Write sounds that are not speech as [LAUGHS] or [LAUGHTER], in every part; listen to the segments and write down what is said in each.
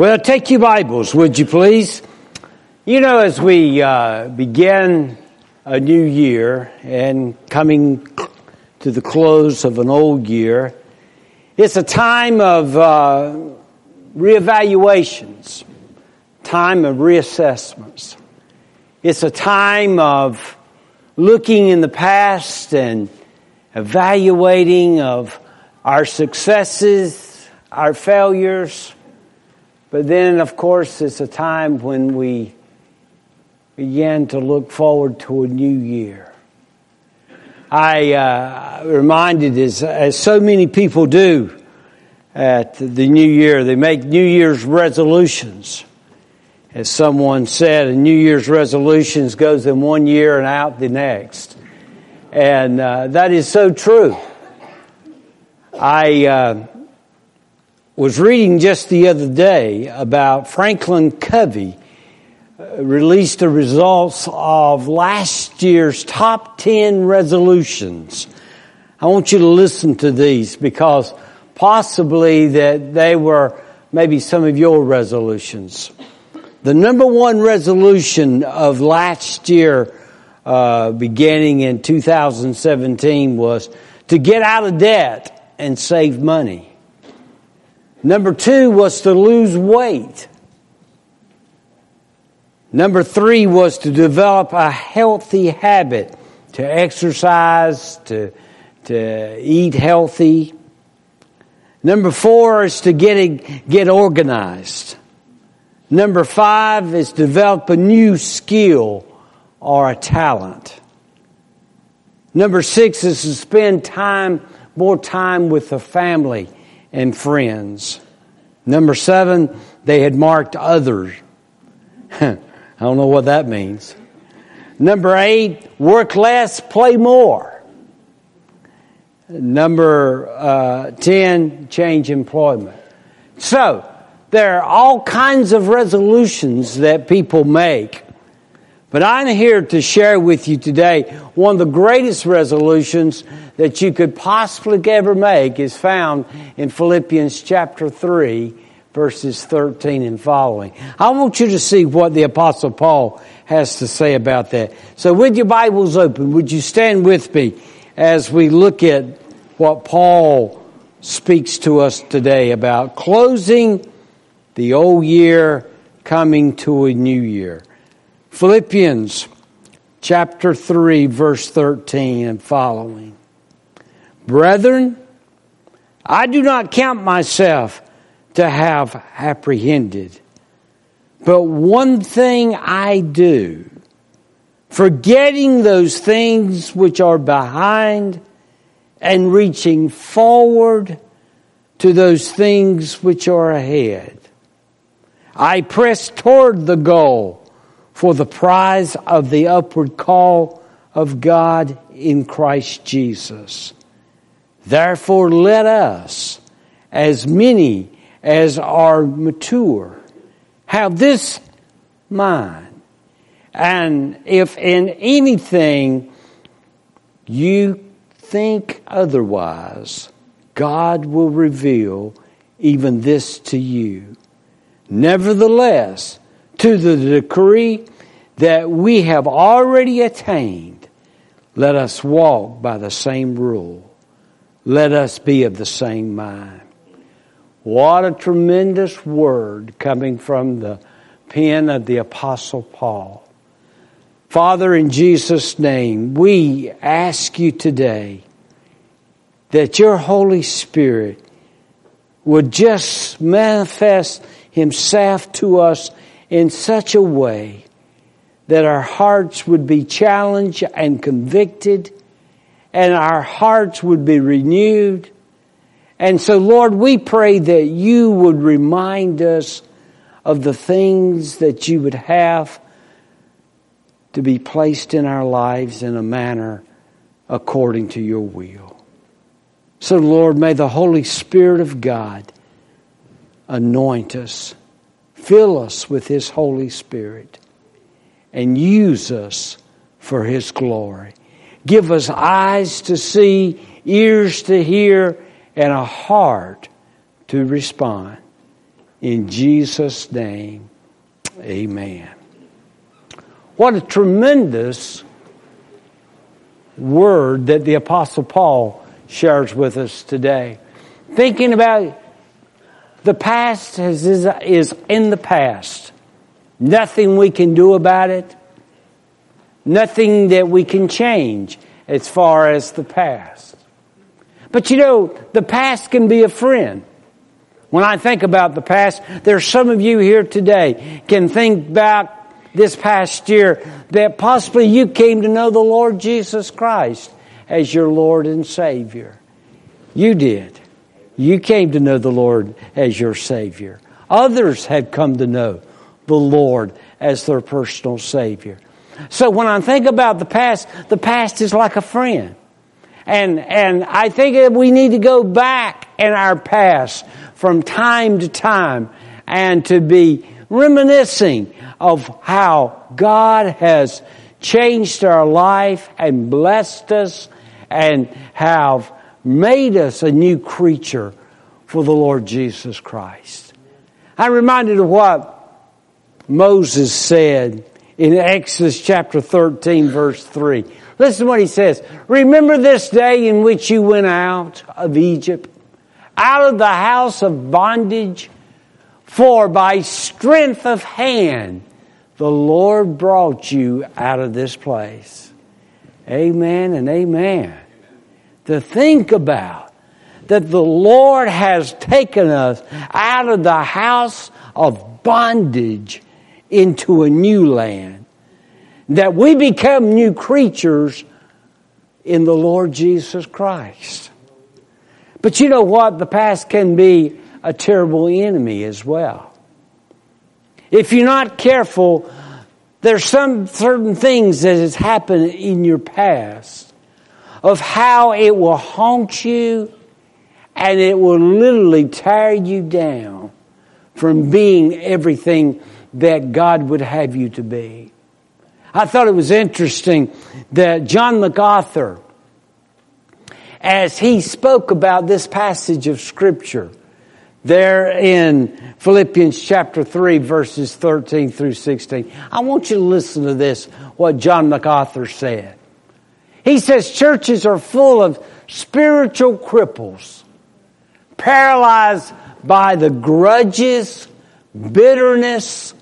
Well, take your Bibles, would you please? You know, as we uh, begin a new year and coming to the close of an old year, it's a time of uh, reevaluations, time of reassessments. It's a time of looking in the past and evaluating of our successes, our failures, but then, of course, it's a time when we begin to look forward to a new year. I uh, reminded, as, as so many people do at the new year, they make New Year's resolutions. As someone said, a New Year's resolutions goes in one year and out the next. And uh, that is so true. I uh, was reading just the other day about Franklin Covey uh, released the results of last year's top 10 resolutions. I want you to listen to these because possibly that they were maybe some of your resolutions. The number one resolution of last year, uh, beginning in 2017 was to get out of debt and save money. Number two was to lose weight. Number three was to develop a healthy habit, to exercise, to, to eat healthy. Number four is to get, get organized. Number five is develop a new skill or a talent. Number six is to spend time, more time with the family and friends. Number seven, they had marked others. [LAUGHS] I don't know what that means. Number eight, work less, play more. Number uh, 10, change employment. So, there are all kinds of resolutions that people make. But I'm here to share with you today one of the greatest resolutions that you could possibly ever make is found in Philippians chapter 3, verses 13 and following. I want you to see what the Apostle Paul has to say about that. So, with your Bibles open, would you stand with me as we look at what Paul speaks to us today about closing the old year, coming to a new year? Philippians chapter 3, verse 13 and following. Brethren, I do not count myself to have apprehended, but one thing I do, forgetting those things which are behind and reaching forward to those things which are ahead. I press toward the goal for the prize of the upward call of God in Christ Jesus. Therefore, let us, as many as are mature, have this mind. And if in anything you think otherwise, God will reveal even this to you. Nevertheless, to the decree that we have already attained, let us walk by the same rule. Let us be of the same mind. What a tremendous word coming from the pen of the Apostle Paul. Father, in Jesus' name, we ask you today that your Holy Spirit would just manifest himself to us in such a way that our hearts would be challenged and convicted and our hearts would be renewed. And so, Lord, we pray that you would remind us of the things that you would have to be placed in our lives in a manner according to your will. So, Lord, may the Holy Spirit of God anoint us Fill us with His Holy Spirit and use us for His glory. Give us eyes to see, ears to hear, and a heart to respond. In Jesus' name, amen. What a tremendous word that the Apostle Paul shares with us today. Thinking about the past is, is in the past. Nothing we can do about it. Nothing that we can change as far as the past. But you know, the past can be a friend. When I think about the past, there's some of you here today can think back this past year that possibly you came to know the Lord Jesus Christ as your Lord and Savior. You did. You came to know the Lord as your Savior. Others have come to know the Lord as their personal Savior. So when I think about the past, the past is like a friend. And, and I think that we need to go back in our past from time to time and to be reminiscing of how God has changed our life and blessed us and have made us a new creature for the Lord Jesus Christ. I'm reminded of what Moses said in Exodus chapter 13 verse 3. Listen to what he says. Remember this day in which you went out of Egypt, out of the house of bondage, for by strength of hand the Lord brought you out of this place. Amen and amen. To think about that the Lord has taken us out of the house of bondage into a new land. That we become new creatures in the Lord Jesus Christ. But you know what? The past can be a terrible enemy as well. If you're not careful, there's some certain things that has happened in your past of how it will haunt you and it will literally tear you down from being everything that God would have you to be. I thought it was interesting that John MacArthur, as he spoke about this passage of scripture, there in Philippians chapter 3 verses 13 through 16. I want you to listen to this, what John MacArthur said. He says churches are full of spiritual cripples, paralyzed by the grudges, bitterness,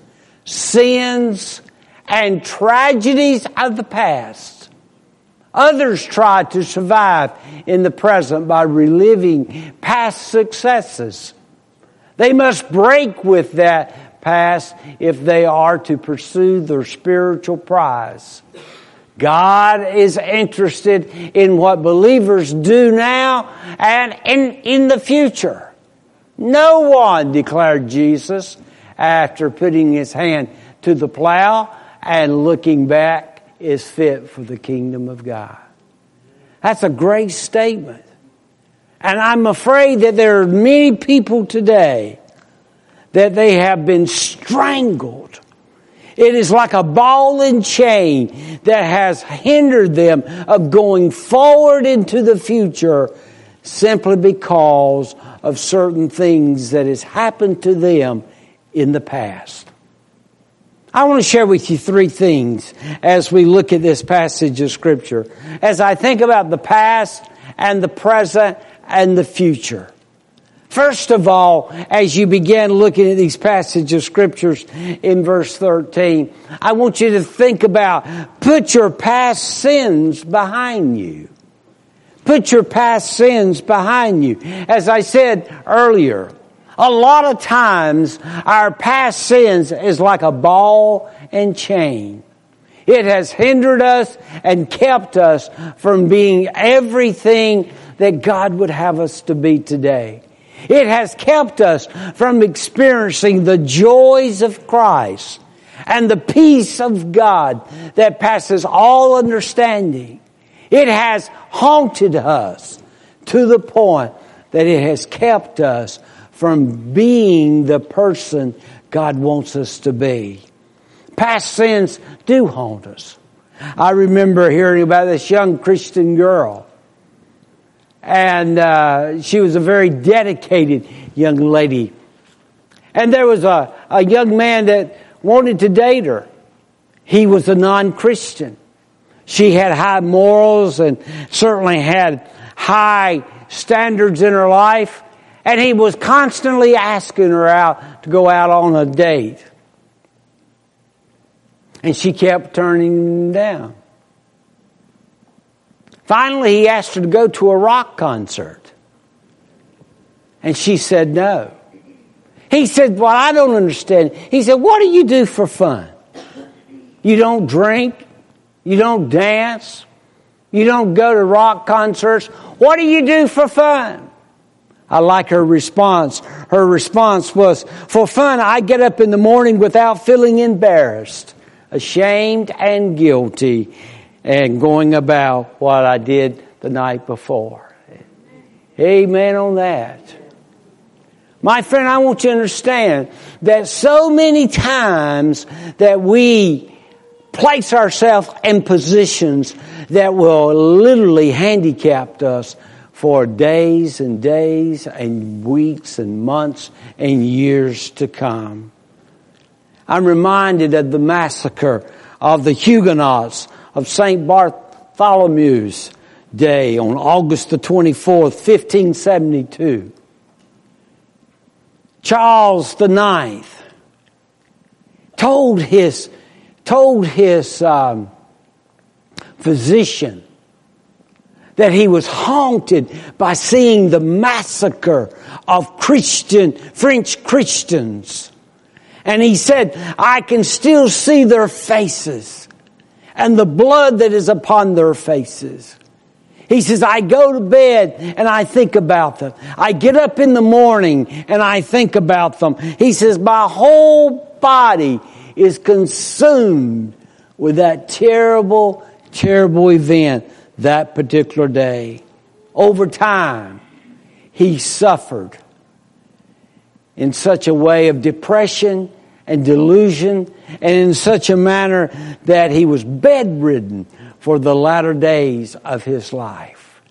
sins, and tragedies of the past. Others try to survive in the present by reliving past successes they must break with that past if they are to pursue their spiritual prize. God is interested in what believers do now and in, in the future. No one, declared Jesus, after putting his hand to the plow and looking back, is fit for the kingdom of God. That's a great statement. And I'm afraid that there are many people today that they have been strangled. It is like a ball and chain that has hindered them of going forward into the future simply because of certain things that has happened to them in the past. I want to share with you three things as we look at this passage of scripture. As I think about the past and the present and the future. First of all, as you begin looking at these passages of scriptures in verse 13, I want you to think about put your past sins behind you. Put your past sins behind you. As I said earlier, a lot of times our past sins is like a ball and chain. It has hindered us and kept us from being everything that God would have us to be today. It has kept us from experiencing the joys of Christ and the peace of God that passes all understanding. It has haunted us to the point that it has kept us from being the person God wants us to be. Past sins do haunt us. I remember hearing about this young Christian girl and uh, she was a very dedicated young lady. And there was a, a young man that wanted to date her. He was a non-Christian. She had high morals and certainly had high standards in her life. And he was constantly asking her out to go out on a date. And she kept turning him down. Finally, he asked her to go to a rock concert. And she said no. He said, Well, I don't understand. He said, What do you do for fun? You don't drink. You don't dance. You don't go to rock concerts. What do you do for fun? I like her response. Her response was, For fun, I get up in the morning without feeling embarrassed, ashamed, and guilty, and going about what I did the night before. Amen on that. My friend, I want you to understand that so many times that we place ourselves in positions that will literally handicap us for days and days and weeks and months and years to come. I'm reminded of the massacre of the Huguenots of St. Bartholomew's Day on August the 24th, 1572. Charles the Ninth told his told his um, physician that he was haunted by seeing the massacre of Christian French Christians, and he said, "I can still see their faces and the blood that is upon their faces." He says, I go to bed and I think about them. I get up in the morning and I think about them. He says, my whole body is consumed with that terrible, terrible event that particular day. Over time, he suffered in such a way of depression and delusion and in such a manner that he was bedridden for the latter days of his life.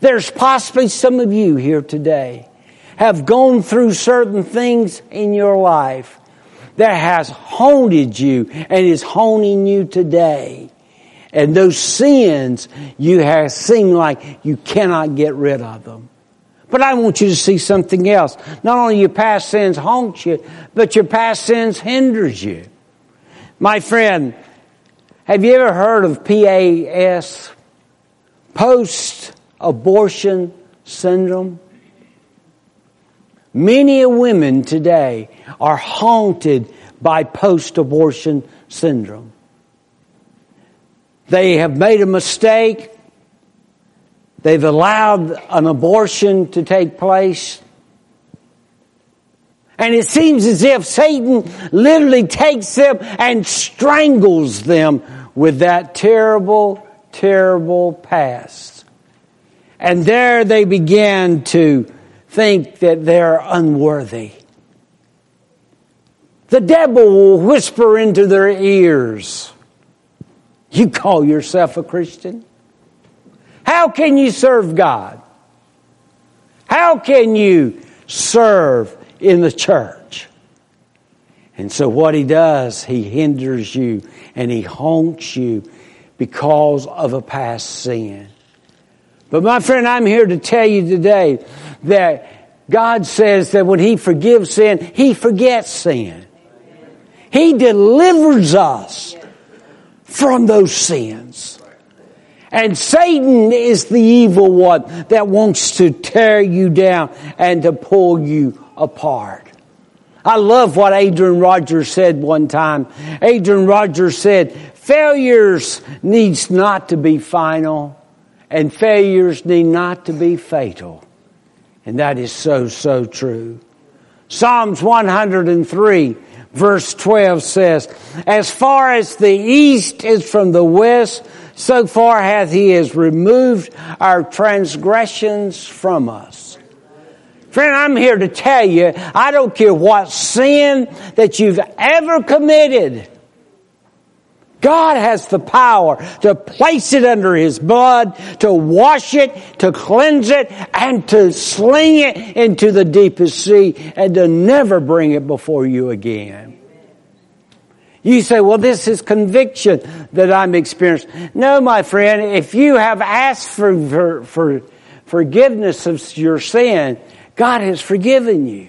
There's possibly some of you here today have gone through certain things in your life that has haunted you and is haunting you today. And those sins you have seem like you cannot get rid of them. But I want you to see something else. Not only your past sins haunt you, but your past sins hinders you. My friend, have you ever heard of PAS? Post abortion syndrome? Many women today are haunted by post abortion syndrome. They have made a mistake. They've allowed an abortion to take place. And it seems as if Satan literally takes them and strangles them with that terrible, terrible past. And there they begin to think that they're unworthy. The devil will whisper into their ears, You call yourself a Christian? How can you serve God? How can you serve in the church. And so what he does, he hinders you and he haunts you because of a past sin. But my friend, I'm here to tell you today that God says that when he forgives sin, he forgets sin. He delivers us from those sins. And Satan is the evil one that wants to tear you down and to pull you apart. I love what Adrian Rogers said one time. Adrian Rogers said, failures needs not to be final and failures need not to be fatal. And that is so, so true. Psalms 103 verse 12 says, As far as the east is from the west, so far hath he has removed our transgressions from us. Friend, I'm here to tell you, I don't care what sin that you've ever committed. God has the power to place it under His blood, to wash it, to cleanse it, and to sling it into the deepest sea, and to never bring it before you again. You say, well, this is conviction that I'm experiencing. No, my friend, if you have asked for, for, for forgiveness of your sin, God has forgiven you.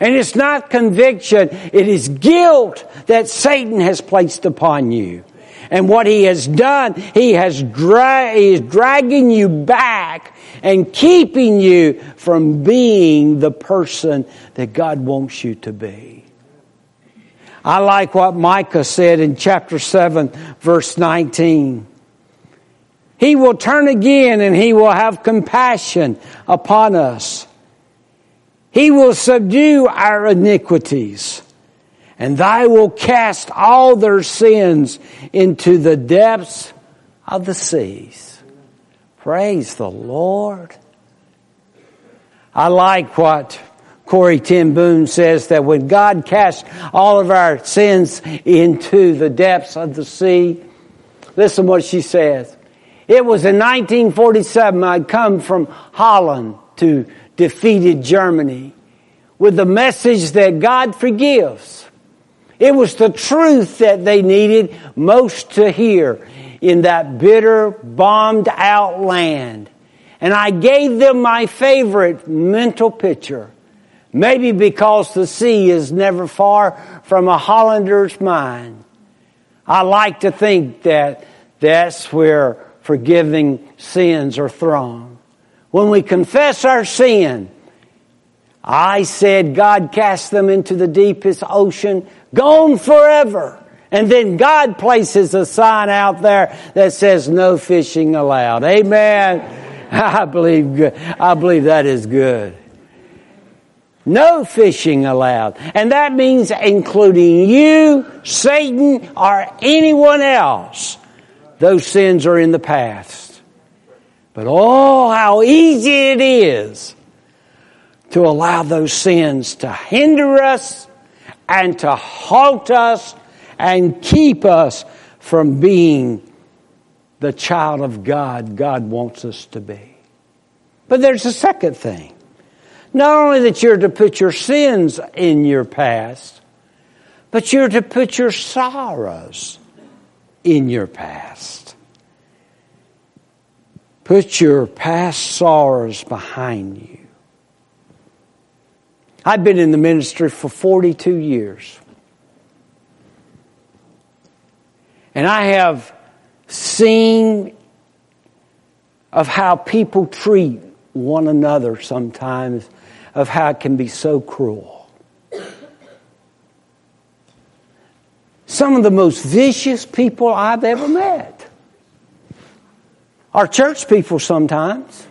And it's not conviction, it is guilt that Satan has placed upon you. And what he has done, he has dra- he is dragging you back and keeping you from being the person that God wants you to be. I like what Micah said in chapter 7, verse 19. He will turn again and he will have compassion upon us. He will subdue our iniquities and thy will cast all their sins into the depths of the seas. Praise the Lord. I like what Corrie ten Boom says that when God cast all of our sins into the depths of the sea, listen what she says. It was in 1947 I'd come from Holland to defeated Germany with the message that God forgives. It was the truth that they needed most to hear in that bitter, bombed out land. And I gave them my favorite mental picture Maybe because the sea is never far from a Hollander's mind. I like to think that that's where forgiving sins are thrown. When we confess our sin, I said God cast them into the deepest ocean, gone forever. And then God places a sign out there that says no fishing allowed. Amen. [LAUGHS] I believe, I believe that is good. No fishing allowed. And that means including you, Satan, or anyone else. Those sins are in the past. But oh, how easy it is to allow those sins to hinder us and to halt us and keep us from being the child of God God wants us to be. But there's a second thing. Not only that you're to put your sins in your past, but you're to put your sorrows in your past. Put your past sorrows behind you. I've been in the ministry for 42 years. And I have seen of how people treat one another sometimes of how it can be so cruel. Some of the most vicious people I've ever met are church people sometimes.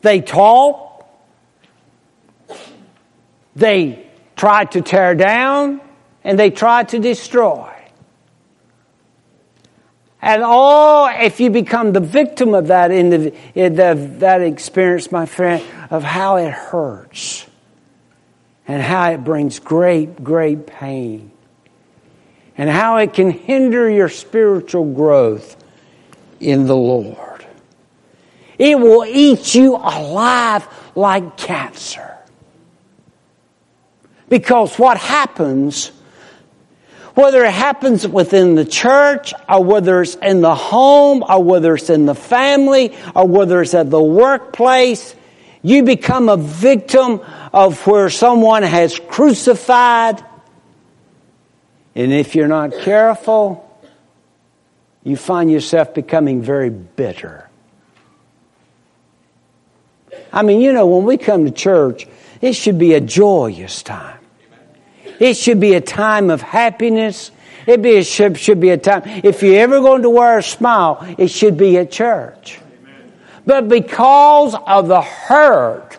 They talk, they try to tear down, and they try to destroy. And all, if you become the victim of that, in eh, the, that experience, my friend, of how it hurts and how it brings great, great pain and how it can hinder your spiritual growth in the Lord. It will eat you alive like cancer. Because what happens whether it happens within the church or whether it's in the home or whether it's in the family or whether it's at the workplace, you become a victim of where someone has crucified. And if you're not careful, you find yourself becoming very bitter. I mean, you know, when we come to church, it should be a joyous time. It should be a time of happiness. It be, it should, should be a time. If you're ever going to wear a smile, it should be at church. But because of the hurt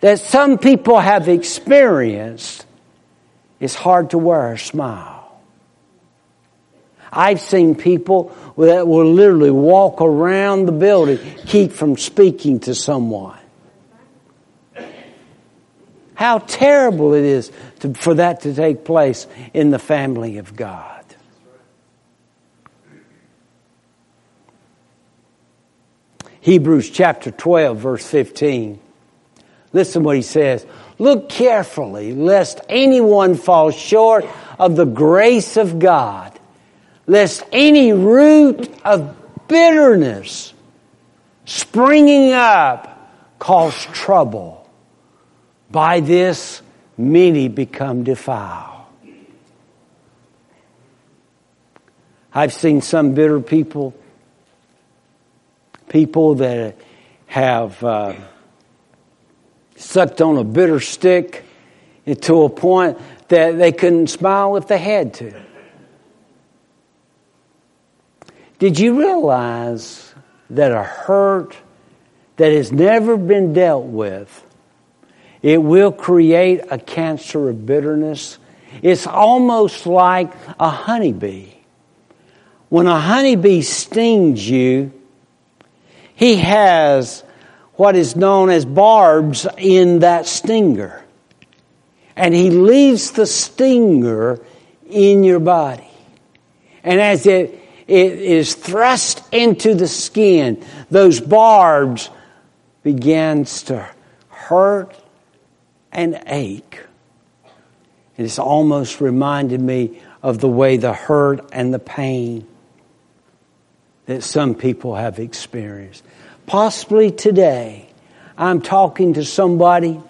that some people have experienced, it's hard to wear a smile. I've seen people that will literally walk around the building, keep from speaking to someone. How terrible it is to, for that to take place in the family of God. Hebrews chapter 12, verse 15. Listen what he says. Look carefully lest anyone fall short of the grace of God, lest any root of bitterness springing up cause trouble by this, many become defiled. I've seen some bitter people, people that have uh, sucked on a bitter stick to a point that they couldn't smile if they had to. Did you realize that a hurt that has never been dealt with, it will create a cancer of bitterness? It's almost like a honeybee. When a honeybee stings you, he has what is known as barbs in that stinger. And he leaves the stinger in your body. And as it, it is thrust into the skin, those barbs begins to hurt and ache. And It's almost reminded me of the way the hurt and the pain that some people have experienced. Possibly today, I'm talking to somebody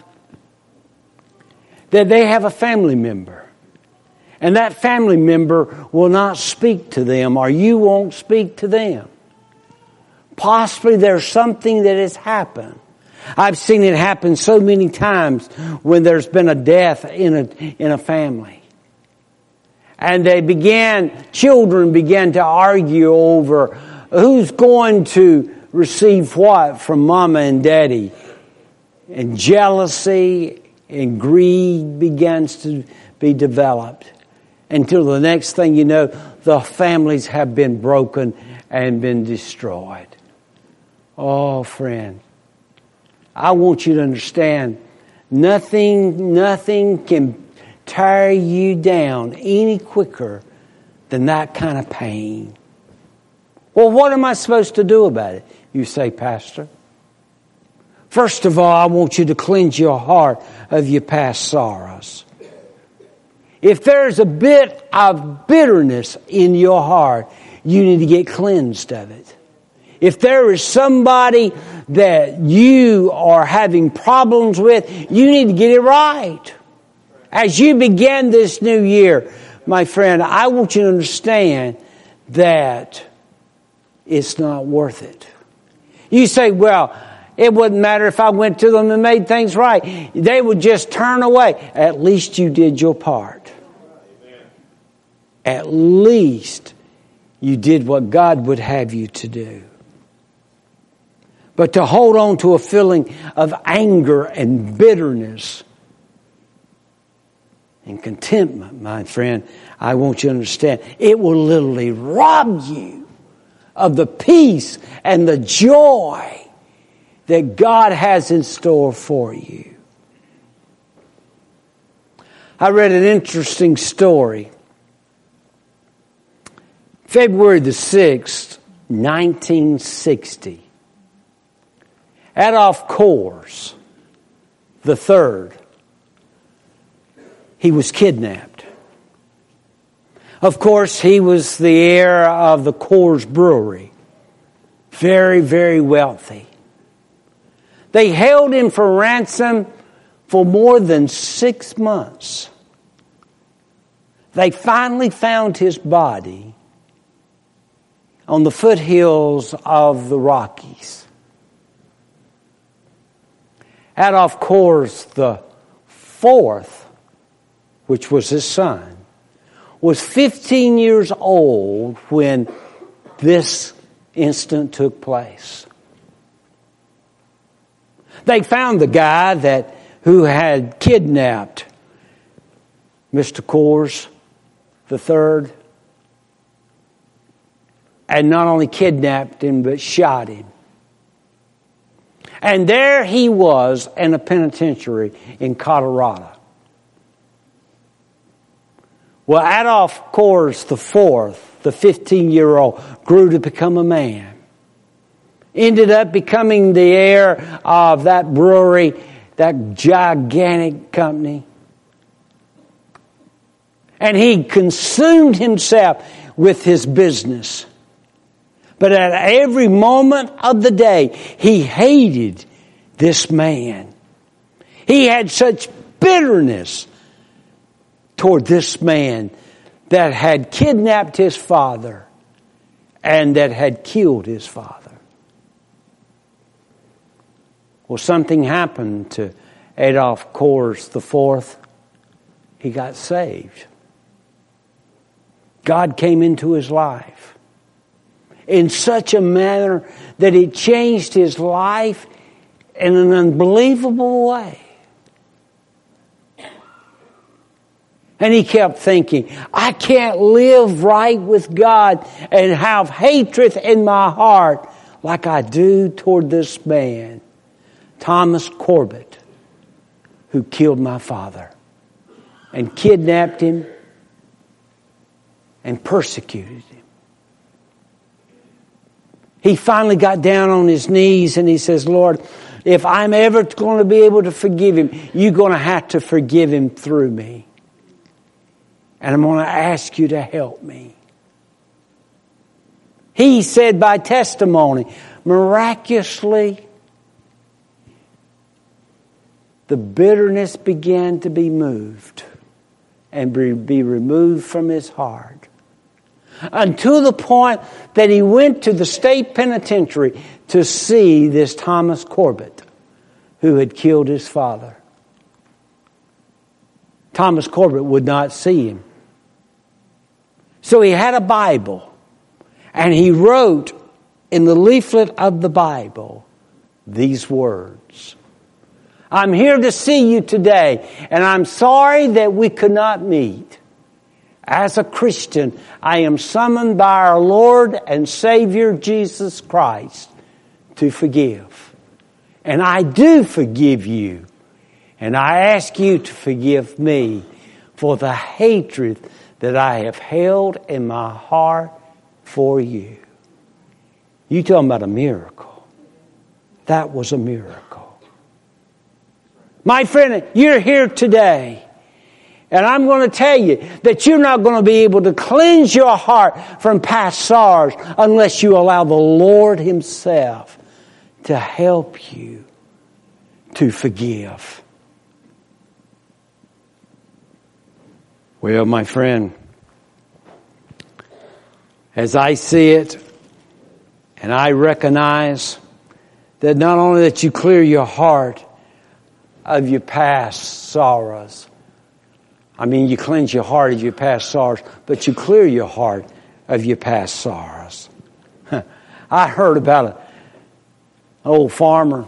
that they have a family member. And that family member will not speak to them, or you won't speak to them. Possibly there's something that has happened. I've seen it happen so many times when there's been a death in a, in a family. And they began, children began to argue over who's going to receive what from mama and daddy. And jealousy and greed begins to be developed until the next thing you know, the families have been broken and been destroyed. Oh, friend, I want you to understand nothing, nothing can tear you down any quicker than that kind of pain. Well, what am I supposed to do about it? You say, Pastor. First of all, I want you to cleanse your heart of your past sorrows. If there's a bit of bitterness in your heart, you need to get cleansed of it. If there is somebody that you are having problems with, you need to get it right. As you begin this new year, my friend, I want you to understand that it's not worth it. You say, well, it wouldn't matter if I went to them and made things right. They would just turn away. At least you did your part. At least you did what God would have you to do. But to hold on to a feeling of anger and bitterness and contentment, my friend, I want you to understand, it will literally rob you of the peace and the joy that God has in store for you. I read an interesting story. February the 6th, 1960. Adolph Coors, the third, he was kidnapped. Of course, he was the heir of the Coors Brewery. Very, very wealthy. They held him for ransom for more than six months. They finally found his body on the foothills of the Rockies. Adolph Coors the fourth, which was his son, was 15 years old when this incident took place. They found the guy that who had kidnapped Mr. Coors the third and not only kidnapped him but shot him. And there he was in a penitentiary in Colorado. Well, Adolph Coors the fourth, the 15 year old, grew to become a man. ended up becoming the heir of that brewery, that gigantic company. And he consumed himself with his business. But at every moment of the day, he hated this man. He had such bitterness toward this man that had kidnapped his father and that had killed his father. Well, something happened to Adolph Coors IV. He got saved. God came into his life in such a manner that it changed his life in an unbelievable way. And he kept thinking, I can't live right with God and have hatred in my heart like I do toward this man, Thomas Corbett, who killed my father and kidnapped him and persecuted him. He finally got down on his knees and he says, Lord, if I'm ever going to be able to forgive him, you're going to have to forgive him through me. And I'm going to ask you to help me. He said by testimony, miraculously, the bitterness began to be moved and be removed from his heart. Until the point that he went to the state penitentiary to see this Thomas Corbett who had killed his father. Thomas Corbett would not see him. So he had a Bible and he wrote in the leaflet of the Bible these words. I'm here to see you today and I'm sorry that we could not meet. As a Christian, I am summoned by our Lord and Savior Jesus Christ to forgive. And I do forgive you. And I ask you to forgive me for the hatred that I have held in my heart for you. You talking about a miracle. That was a miracle. My friend, you're here today. And I'm going to tell you that you're not going to be able to cleanse your heart from past sorrows unless you allow the Lord Himself to help you to forgive. Well, my friend, as I see it, and I recognize that not only that you clear your heart of your past sorrows, I mean, you cleanse your heart of your past sorrows, but you clear your heart of your past sorrows. [LAUGHS] I heard about an old farmer.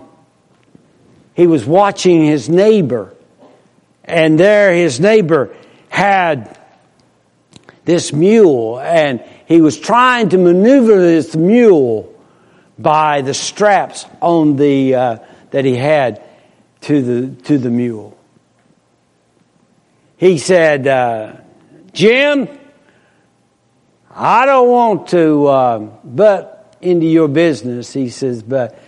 He was watching his neighbor, and there his neighbor had this mule and he was trying to maneuver this mule by the straps on the uh, that he had to the to the mule. He said, uh, "Jim, I don't want to uh, butt into your business." He says, "But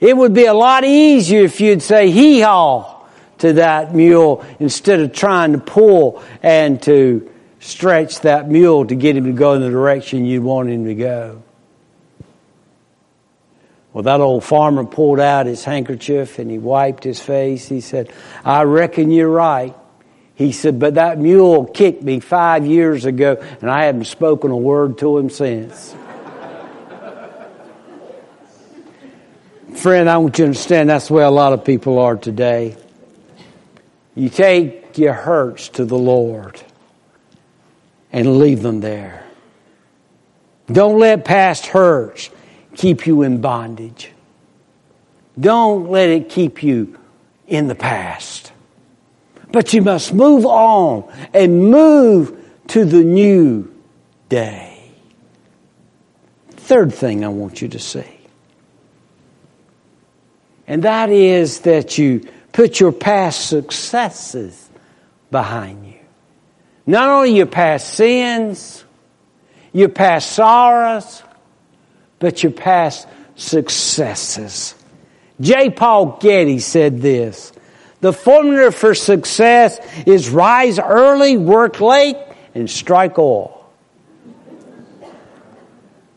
it would be a lot easier if you'd say hee haw." to that mule instead of trying to pull and to stretch that mule to get him to go in the direction you want him to go. Well, that old farmer pulled out his handkerchief and he wiped his face. He said, I reckon you're right. He said, but that mule kicked me five years ago and I haven't spoken a word to him since. Friend, I want you to understand that's the way a lot of people are today. You take your hurts to the Lord and leave them there. Don't let past hurts keep you in bondage. Don't let it keep you in the past. But you must move on and move to the new day. Third thing I want you to see. And that is that you put your past successes behind you. Not only your past sins, your past sorrows, but your past successes. J. Paul Getty said this The formula for success is rise early, work late, and strike oil.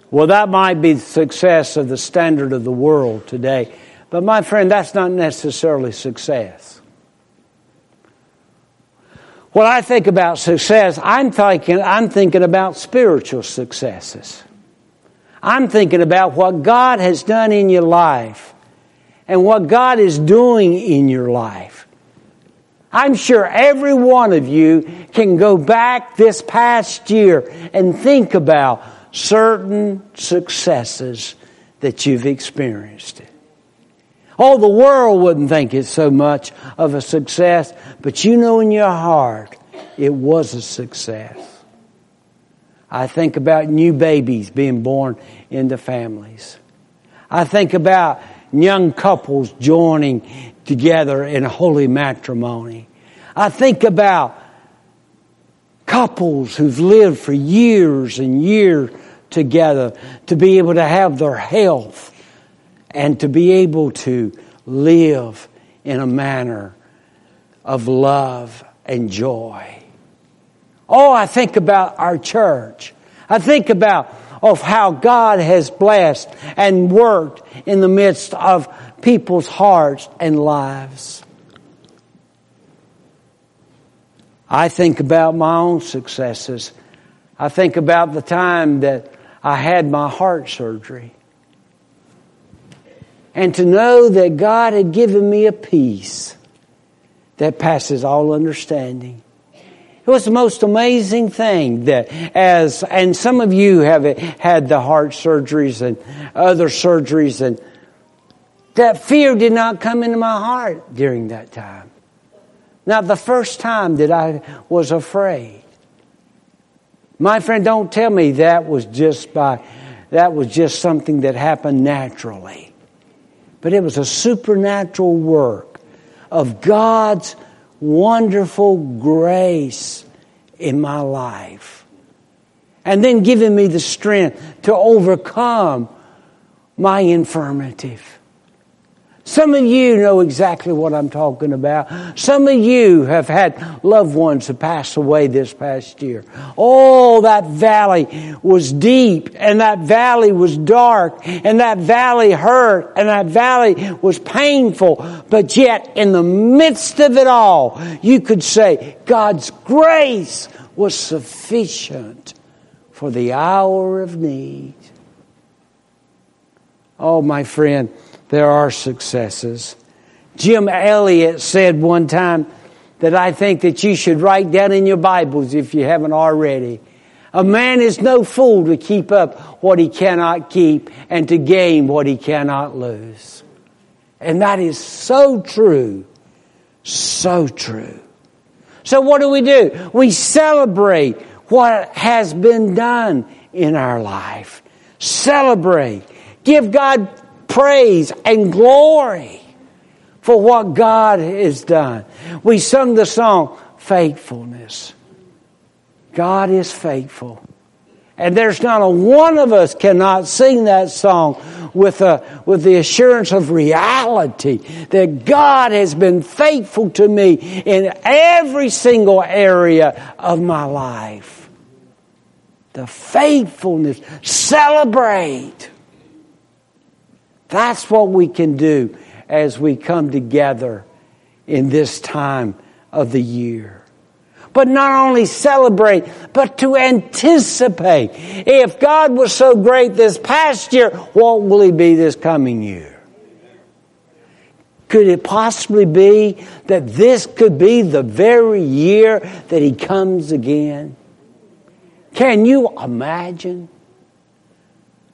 Well, that might be the success of the standard of the world today. But my friend, that's not necessarily success. When I think about success, I'm thinking, I'm thinking about spiritual successes. I'm thinking about what God has done in your life and what God is doing in your life. I'm sure every one of you can go back this past year and think about certain successes that you've experienced. Oh, the world wouldn't think it's so much of a success, but you know in your heart it was a success. I think about new babies being born into families. I think about young couples joining together in holy matrimony. I think about couples who've lived for years and years together to be able to have their health and to be able to live in a manner of love and joy. Oh, I think about our church. I think about of how God has blessed and worked in the midst of people's hearts and lives. I think about my own successes. I think about the time that I had my heart surgery. And to know that God had given me a peace that passes all understanding. It was the most amazing thing that as, and some of you have had the heart surgeries and other surgeries and that fear did not come into my heart during that time. Not the first time that I was afraid. My friend, don't tell me that was just by, that was just something that happened naturally. But it was a supernatural work of God's wonderful grace in my life. And then giving me the strength to overcome my infirmity. Some of you know exactly what I'm talking about. Some of you have had loved ones who passed away this past year. Oh, that valley was deep and that valley was dark and that valley hurt and that valley was painful. But yet in the midst of it all, you could say God's grace was sufficient for the hour of need. Oh, my friend there are successes. Jim Elliot said one time that I think that you should write down in your Bibles if you haven't already. A man is no fool to keep up what he cannot keep and to gain what he cannot lose. And that is so true. So true. So what do we do? We celebrate what has been done in our life. Celebrate. Give God praise and glory for what God has done. We sung the song, Faithfulness. God is faithful. And there's not a one of us cannot sing that song with, a, with the assurance of reality that God has been faithful to me in every single area of my life. The faithfulness. Celebrate. That's what we can do as we come together in this time of the year. But not only celebrate, but to anticipate. If God was so great this past year, what will He be this coming year? Could it possibly be that this could be the very year that He comes again? Can you imagine?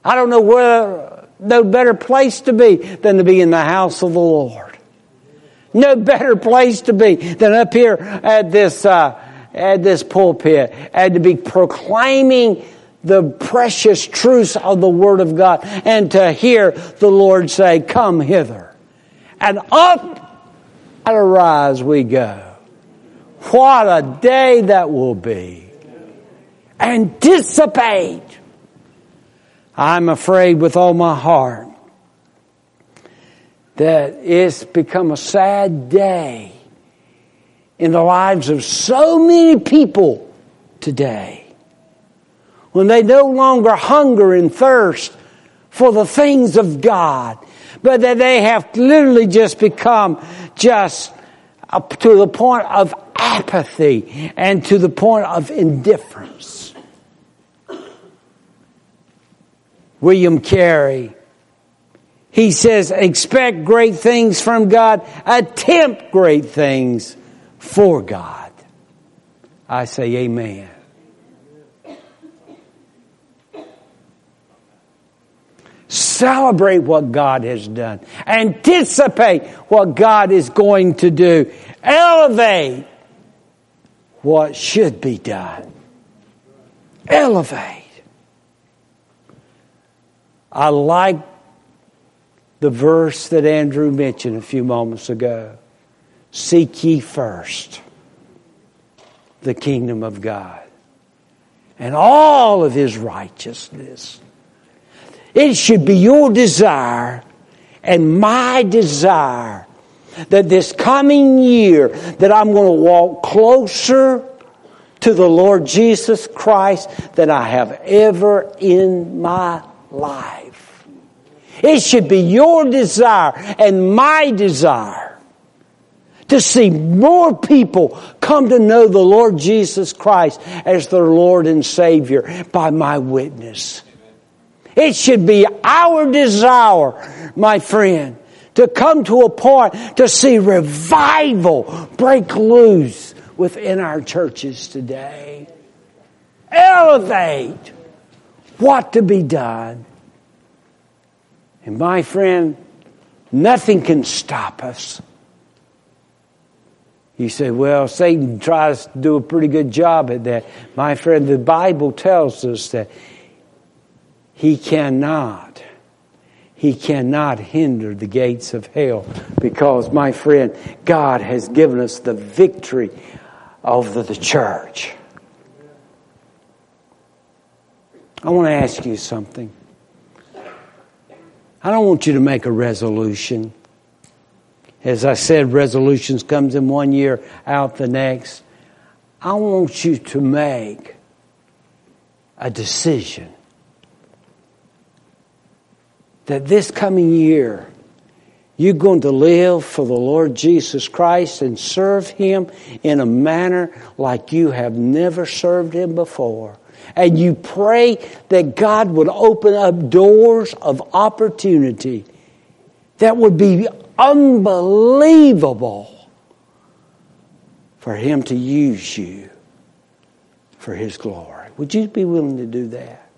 I don't know where no better place to be than to be in the house of the Lord. No better place to be than up here at this, uh, at this pulpit and to be proclaiming the precious truths of the Word of God and to hear the Lord say, come hither. And up and arise we go. What a day that will be. Anticipate I'm afraid with all my heart that it's become a sad day in the lives of so many people today when they no longer hunger and thirst for the things of God, but that they have literally just become just to the point of apathy and to the point of indifference. William Carey, he says, expect great things from God, attempt great things for God. I say amen. Celebrate what God has done. Anticipate what God is going to do. Elevate what should be done. Elevate. I like the verse that Andrew mentioned a few moments ago. Seek ye first the kingdom of God and all of his righteousness it should be your desire and my desire that this coming year that I'm going to walk closer to the Lord Jesus Christ than I have ever in my life. It should be your desire and my desire to see more people come to know the Lord Jesus Christ as their Lord and Savior by my witness. It should be our desire, my friend, to come to a point to see revival break loose within our churches today. Elevate what to be done. And my friend, nothing can stop us. You say, well, Satan tries to do a pretty good job at that. My friend, the Bible tells us that he cannot. He cannot hinder the gates of hell because, my friend, God has given us the victory over the church. I want to ask you something. I don't want you to make a resolution. As I said, resolutions comes in one year, out the next. I want you to make a decision that this coming year, you're going to live for the Lord Jesus Christ and serve Him in a manner like you have never served Him before. And you pray that God would open up doors of opportunity that would be unbelievable for Him to use you for His glory. Would you be willing to do that?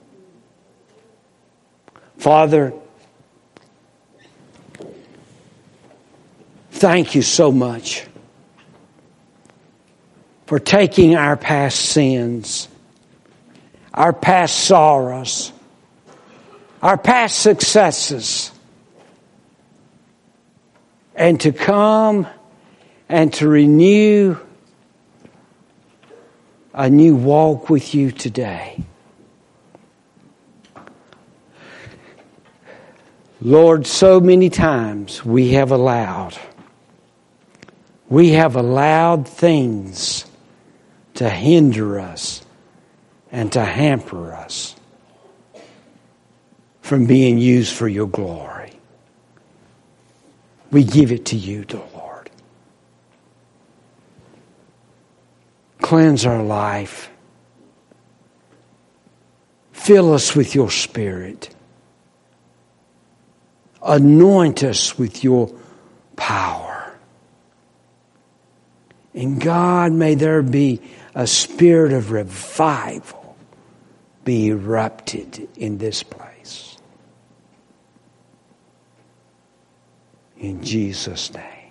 Father, Thank you so much for taking our past sins, our past sorrows, our past successes, and to come and to renew a new walk with you today. Lord, so many times we have allowed we have allowed things to hinder us and to hamper us from being used for your glory. We give it to you, dear Lord. Cleanse our life. Fill us with your spirit. Anoint us with your power. And God, may there be a spirit of revival be erupted in this place. In Jesus' name.